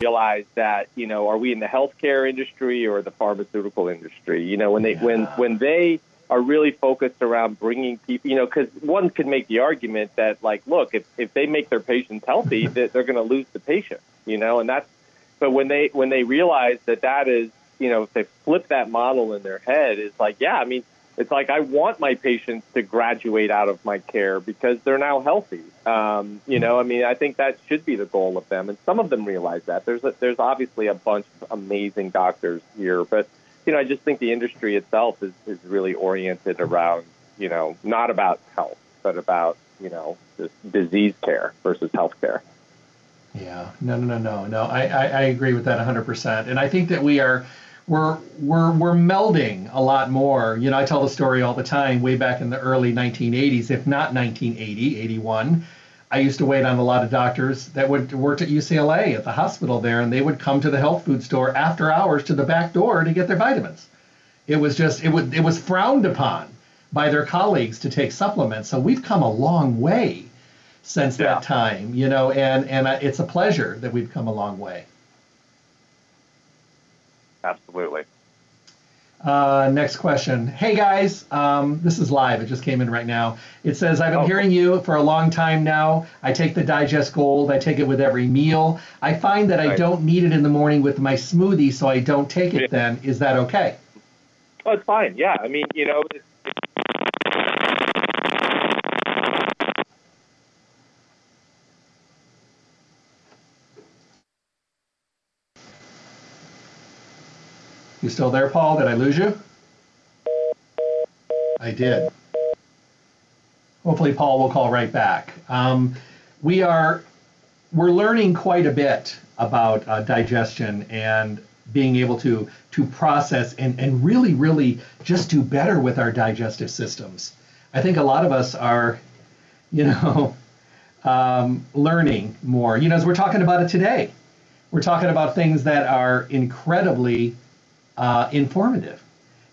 realize that you know are we in the healthcare industry or the pharmaceutical industry you know when they yeah. when when they are really focused around bringing people you know because one could make the argument that like look if if they make their patients healthy that they're going to lose the patient you know and that's but when they when they realize that that is you know if they flip that model in their head it's like yeah i mean it's like I want my patients to graduate out of my care because they're now healthy. Um, you know, I mean, I think that should be the goal of them, and some of them realize that. There's a, there's obviously a bunch of amazing doctors here, but you know, I just think the industry itself is is really oriented around you know not about health, but about you know just disease care versus health care. Yeah, no, no, no, no, no. I, I, I agree with that 100%. And I think that we are we're we're we're melding a lot more. You know, I tell the story all the time. Way back in the early 1980s, if not 1980, 81, I used to wait on a lot of doctors that would work at UCLA at the hospital there, and they would come to the health food store after hours to the back door to get their vitamins. It was just it would it was frowned upon by their colleagues to take supplements. So we've come a long way since yeah. that time, you know, and and it's a pleasure that we've come a long way. Absolutely. Uh, next question. Hey guys, um, this is live. It just came in right now. It says, I've been oh. hearing you for a long time now. I take the Digest Gold. I take it with every meal. I find that I don't need it in the morning with my smoothie, so I don't take it then. Is that okay? Oh, it's fine. Yeah. I mean, you know, it's, You still there, Paul? Did I lose you? I did. Hopefully, Paul will call right back. Um, we are we're learning quite a bit about uh, digestion and being able to to process and, and really really just do better with our digestive systems. I think a lot of us are, you know, um, learning more. You know, as we're talking about it today, we're talking about things that are incredibly uh, informative.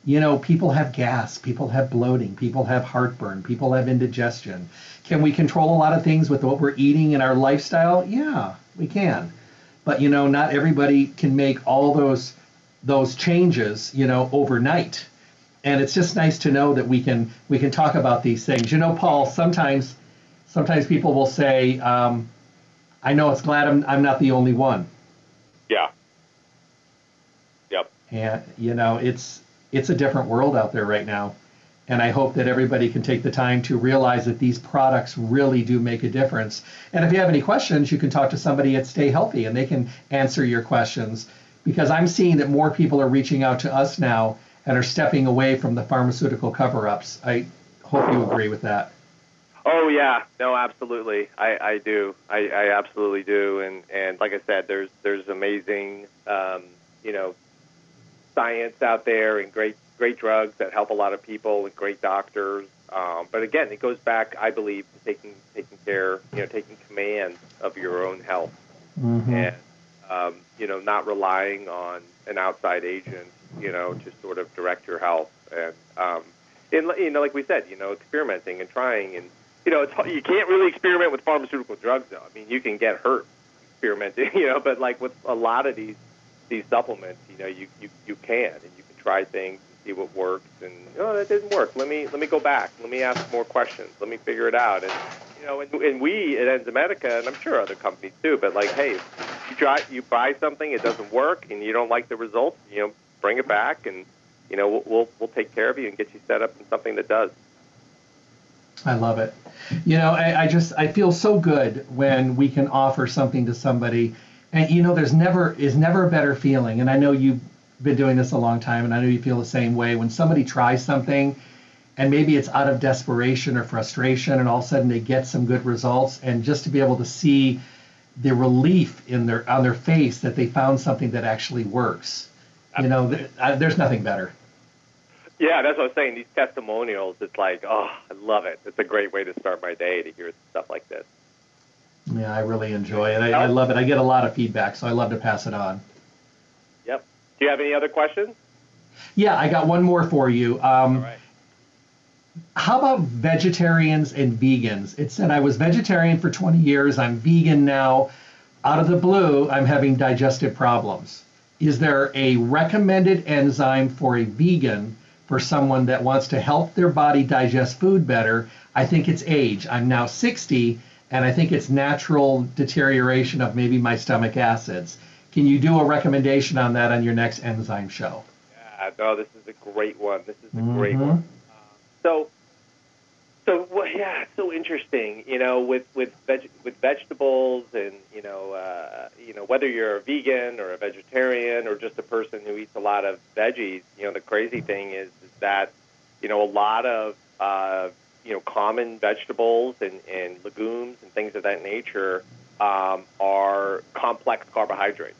You know, people have gas, people have bloating, people have heartburn, people have indigestion. Can we control a lot of things with what we're eating and our lifestyle? Yeah, we can. But you know, not everybody can make all those those changes, you know, overnight. And it's just nice to know that we can we can talk about these things. You know, Paul, sometimes sometimes people will say, um, "I know it's glad I'm I'm not the only one." Yeah. And you know, it's it's a different world out there right now. And I hope that everybody can take the time to realize that these products really do make a difference. And if you have any questions, you can talk to somebody at Stay Healthy and they can answer your questions because I'm seeing that more people are reaching out to us now and are stepping away from the pharmaceutical cover ups. I hope you agree with that. Oh yeah, no, absolutely. I, I do. I, I absolutely do. And and like I said, there's there's amazing, um, you know, science out there and great great drugs that help a lot of people and great doctors. Um, but again, it goes back, I believe, to taking taking care, you know, taking command of your own health, mm-hmm. and um, you know, not relying on an outside agent, you know, to sort of direct your health. And um, and you know, like we said, you know, experimenting and trying and you know, it's, you can't really experiment with pharmaceutical drugs, though. I mean, you can get hurt experimenting, you know, but like with a lot of these these supplements, you know, you you, you can and you can try things and see what works. And oh, that didn't work. Let me let me go back. Let me ask more questions. Let me figure it out. And you know, and, and we at Enzymedica, and I'm sure other companies too, but like, hey, you try you buy something, it doesn't work, and you don't like the results, you know, bring it back, and you know, we'll we'll, we'll take care of you and get you set up in something that does. I love it. You know, I, I, just I feel so good when we can offer something to somebody, and you know, there's never is never a better feeling. And I know you've been doing this a long time, and I know you feel the same way. When somebody tries something, and maybe it's out of desperation or frustration, and all of a sudden they get some good results, and just to be able to see the relief in their on their face that they found something that actually works. You know, there's nothing better. Yeah, that's what I was saying. These testimonials, it's like, oh, I love it. It's a great way to start my day to hear stuff like this. Yeah, I really enjoy it. I, I love it. I get a lot of feedback, so I love to pass it on. Yep. Do you have any other questions? Yeah, I got one more for you. Um, All right. How about vegetarians and vegans? It said I was vegetarian for 20 years. I'm vegan now. Out of the blue, I'm having digestive problems. Is there a recommended enzyme for a vegan for someone that wants to help their body digest food better, I think it's age. I'm now 60, and I think it's natural deterioration of maybe my stomach acids. Can you do a recommendation on that on your next enzyme show? Yeah, no, this is a great one. This is a mm-hmm. great one. so, so well, yeah, it's so interesting. You know, with with veg- with vegetables, and you know, uh, you know, whether you're a vegan or a vegetarian or just a person who eats a lot of veggies. You know, the crazy thing is that you know a lot of uh, you know common vegetables and, and legumes and things of that nature um, are complex carbohydrates,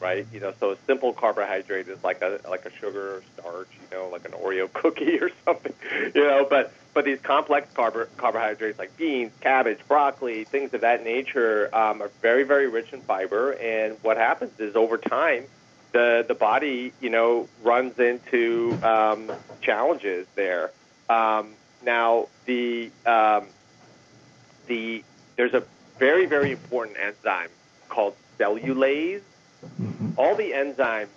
right? You know, so a simple carbohydrate is like a like a sugar or starch, you know, like an Oreo cookie or something, you know. But but these complex carb- carbohydrates like beans, cabbage, broccoli, things of that nature um, are very very rich in fiber. And what happens is over time the the body, you know, runs into um, challenges there. Um, now, the um, the there's a very very important enzyme called cellulase. Mm-hmm. All the enzymes,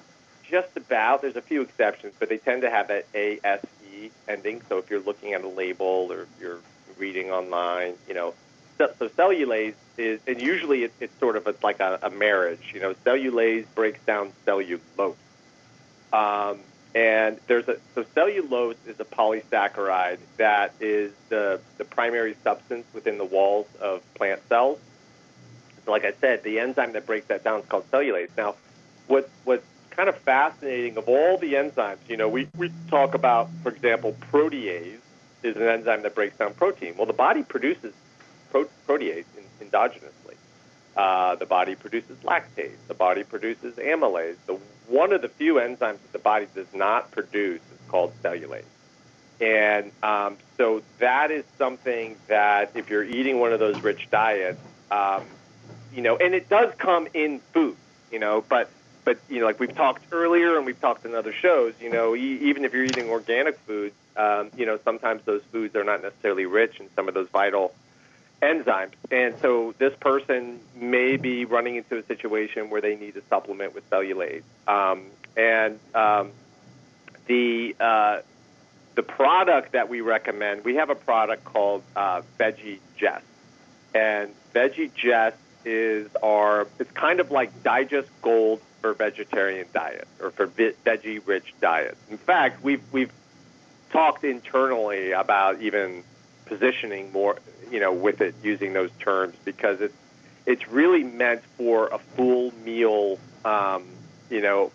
just about, there's a few exceptions, but they tend to have that ASE ending. So if you're looking at a label or you're reading online, you know, so, so cellulase is, and usually it, it's sort of a, like a, a marriage. You know, cellulase breaks down cellulose. Um, and there's a so cellulose is a polysaccharide that is the the primary substance within the walls of plant cells. So, like I said, the enzyme that breaks that down is called cellulase. Now, what what's kind of fascinating of all the enzymes, you know, we we talk about, for example, protease is an enzyme that breaks down protein. Well, the body produces pro- protease in, endogenously. Uh, the body produces lactase. The body produces amylase. The, one of the few enzymes that the body does not produce is called cellulase. And um, so that is something that if you're eating one of those rich diets, um, you know, and it does come in food, you know, but but you know, like we've talked earlier and we've talked in other shows, you know, e- even if you're eating organic foods, um, you know, sometimes those foods are not necessarily rich in some of those vital enzymes. And so this person may be running into a situation where they need to supplement with cellulase. Um, and um, the uh, the product that we recommend, we have a product called uh, Veggie Gest, and Veggie Gest is our it's kind of like Digest Gold for vegetarian diets or for veggie rich diets. In fact, we've we've talked internally about even positioning more, you know, with it using those terms because it's it's really meant for a full meal, um, you know,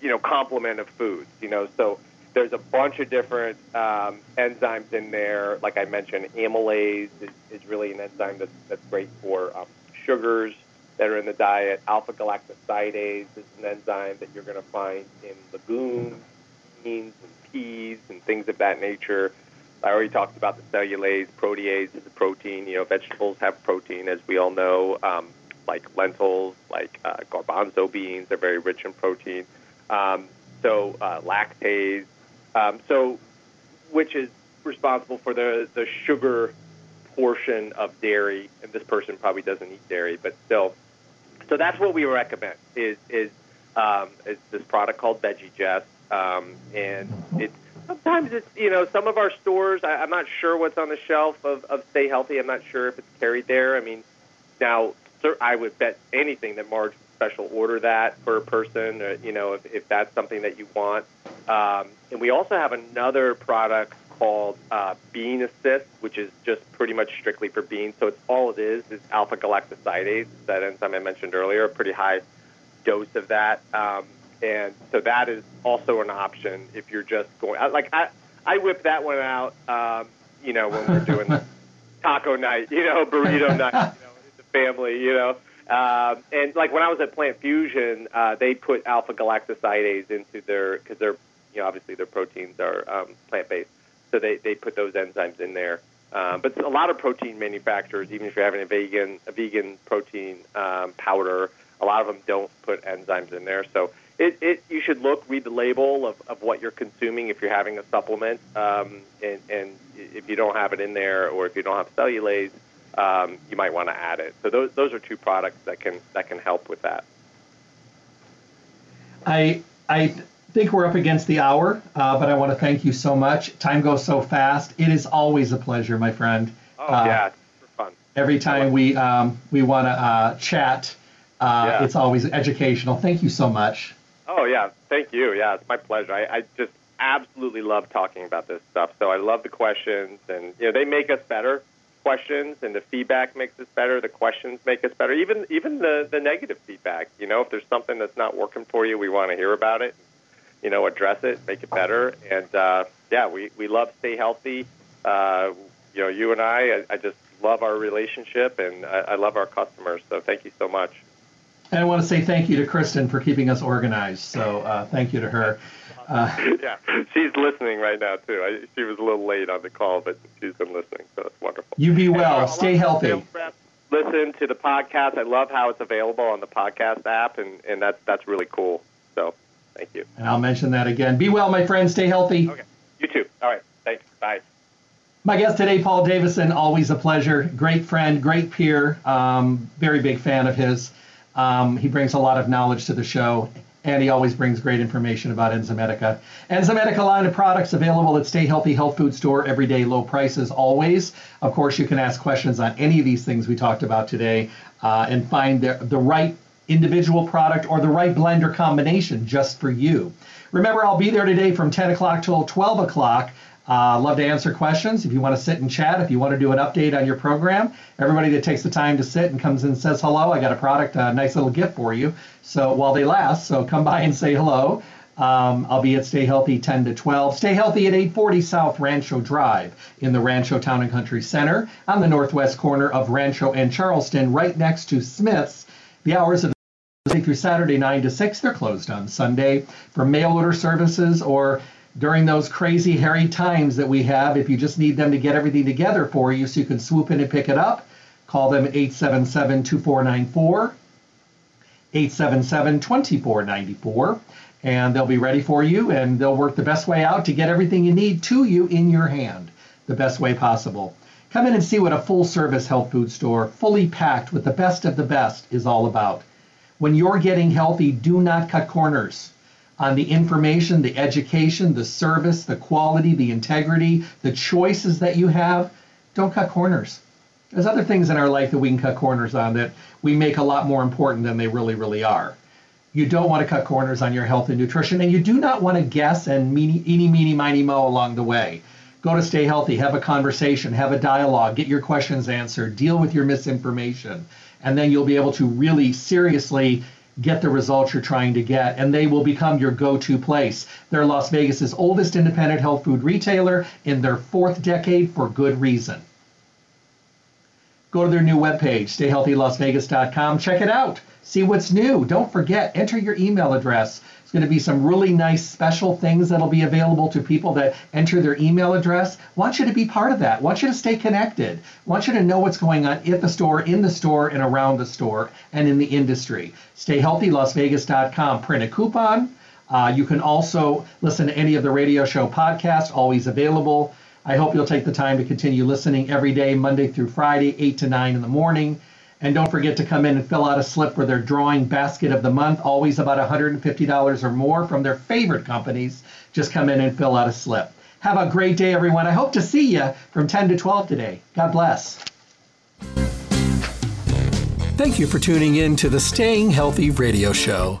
you know, complement of foods. You know, so there's a bunch of different um, enzymes in there. Like I mentioned, amylase is, is really an enzyme that's, that's great for um, sugars that are in the diet. Alpha galactosidase is an enzyme that you're going to find in legumes, beans, and peas, and things of that nature. I already talked about the cellulase. Protease a protein. You know, vegetables have protein, as we all know. Um, like lentils, like uh, garbanzo beans, they're very rich in protein. Um, so uh, lactase. Um, so, which is responsible for the the sugar portion of dairy, and this person probably doesn't eat dairy, but still. So that's what we recommend is is um, is this product called Veggie Gest, um, and it's sometimes it's you know some of our stores. I, I'm not sure what's on the shelf of, of Stay Healthy. I'm not sure if it's carried there. I mean, now I would bet anything that Marge special order that for a person. Or, you know, if, if that's something that you want. Um, and we also have another product called uh, Bean Assist, which is just pretty much strictly for beans. So it's all it is is alpha galactosidase, that enzyme I mentioned earlier, a pretty high dose of that. Um, and so that is also an option if you're just going. Like I, I whip that one out. Um, you know, when we're doing taco night, you know, burrito night, you know, the family, you know. Um, and like when I was at Plant Fusion, uh, they put alpha galactosidase into their because they're you know obviously their proteins are um, plant based, so they they put those enzymes in there. Um, but a lot of protein manufacturers, even if you're having a vegan a vegan protein um, powder, a lot of them don't put enzymes in there. So it, it you should look, read the label of, of what you're consuming if you're having a supplement, um, and, and if you don't have it in there, or if you don't have cellulase, um, you might want to add it. So those those are two products that can that can help with that. I I think we're up against the hour, uh, but I want to thank you so much. Time goes so fast. It is always a pleasure, my friend. Oh uh, yeah, fun. Every time we um, we want to uh, chat, uh, yeah. it's always educational. Thank you so much. Oh yeah, thank you. Yeah, it's my pleasure. I, I just absolutely love talking about this stuff. So I love the questions, and you know they make us better. Questions and the feedback makes us better. The questions make us better. Even even the the negative feedback. You know, if there's something that's not working for you, we want to hear about it. You know, address it, make it better, and uh, yeah, we we love stay healthy. Uh, you know, you and I, I, I just love our relationship, and I, I love our customers. So thank you so much. And I want to say thank you to Kristen for keeping us organized. So uh, thank you to her. Uh, yeah, she's listening right now too. I, she was a little late on the call, but she's been listening, so it's wonderful. You be well. Stay healthy. Listen to the podcast. I love how it's available on the podcast app, and, and that's that's really cool. So thank you. And I'll mention that again. Be well, my friend. Stay healthy. Okay. You too. All right. Thanks. Bye. My guest today, Paul Davison. Always a pleasure. Great friend, great peer. Um, very big fan of his. Um, he brings a lot of knowledge to the show, and he always brings great information about Enzymedica. Enzymedica line of products available at Stay Healthy Health Food Store, everyday low prices always. Of course, you can ask questions on any of these things we talked about today uh, and find the, the right individual product or the right blend or combination just for you. Remember, I'll be there today from 10 o'clock till 12 o'clock. Uh, love to answer questions. If you want to sit and chat, if you want to do an update on your program, everybody that takes the time to sit and comes and says hello, I got a product, a nice little gift for you. So while they last, so come by and say hello. Um, I'll be at Stay Healthy 10 to 12. Stay Healthy at 840 South Rancho Drive in the Rancho Town and Country Center on the northwest corner of Rancho and Charleston, right next to Smith's. The hours of through Saturday 9 to 6. They're closed on Sunday for mail order services or during those crazy hairy times that we have, if you just need them to get everything together for you so you can swoop in and pick it up, call them 877 2494, 877 2494, and they'll be ready for you and they'll work the best way out to get everything you need to you in your hand the best way possible. Come in and see what a full service health food store, fully packed with the best of the best, is all about. When you're getting healthy, do not cut corners on the information, the education, the service, the quality, the integrity, the choices that you have, don't cut corners. There's other things in our life that we can cut corners on that we make a lot more important than they really, really are. You don't want to cut corners on your health and nutrition, and you do not want to guess and meeny, eeny, meeny, miny, mo along the way. Go to Stay Healthy, have a conversation, have a dialogue, get your questions answered, deal with your misinformation, and then you'll be able to really seriously get the results you're trying to get, and they will become your go to place. They're Las Vegas's oldest independent health food retailer in their fourth decade for good reason. Go to their new webpage, stayhealthylasvegas.com. Check it out. See what's new. Don't forget, enter your email address. It's going to be some really nice special things that'll be available to people that enter their email address. Want you to be part of that. Want you to stay connected. Want you to know what's going on at the store, in the store, and around the store, and in the industry. StayHealthyLasVegas.com. Print a coupon. Uh, you can also listen to any of the radio show podcasts, always available. I hope you'll take the time to continue listening every day, Monday through Friday, 8 to 9 in the morning. And don't forget to come in and fill out a slip for their drawing basket of the month, always about $150 or more from their favorite companies. Just come in and fill out a slip. Have a great day, everyone. I hope to see you from 10 to 12 today. God bless. Thank you for tuning in to the Staying Healthy radio show.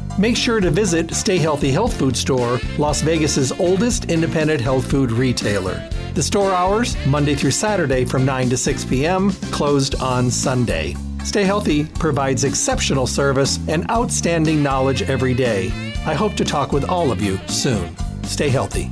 Make sure to visit Stay Healthy Health Food Store, Las Vegas's oldest independent health food retailer. The store hours, Monday through Saturday from 9 to 6 p.m., closed on Sunday. Stay Healthy provides exceptional service and outstanding knowledge every day. I hope to talk with all of you soon. Stay healthy.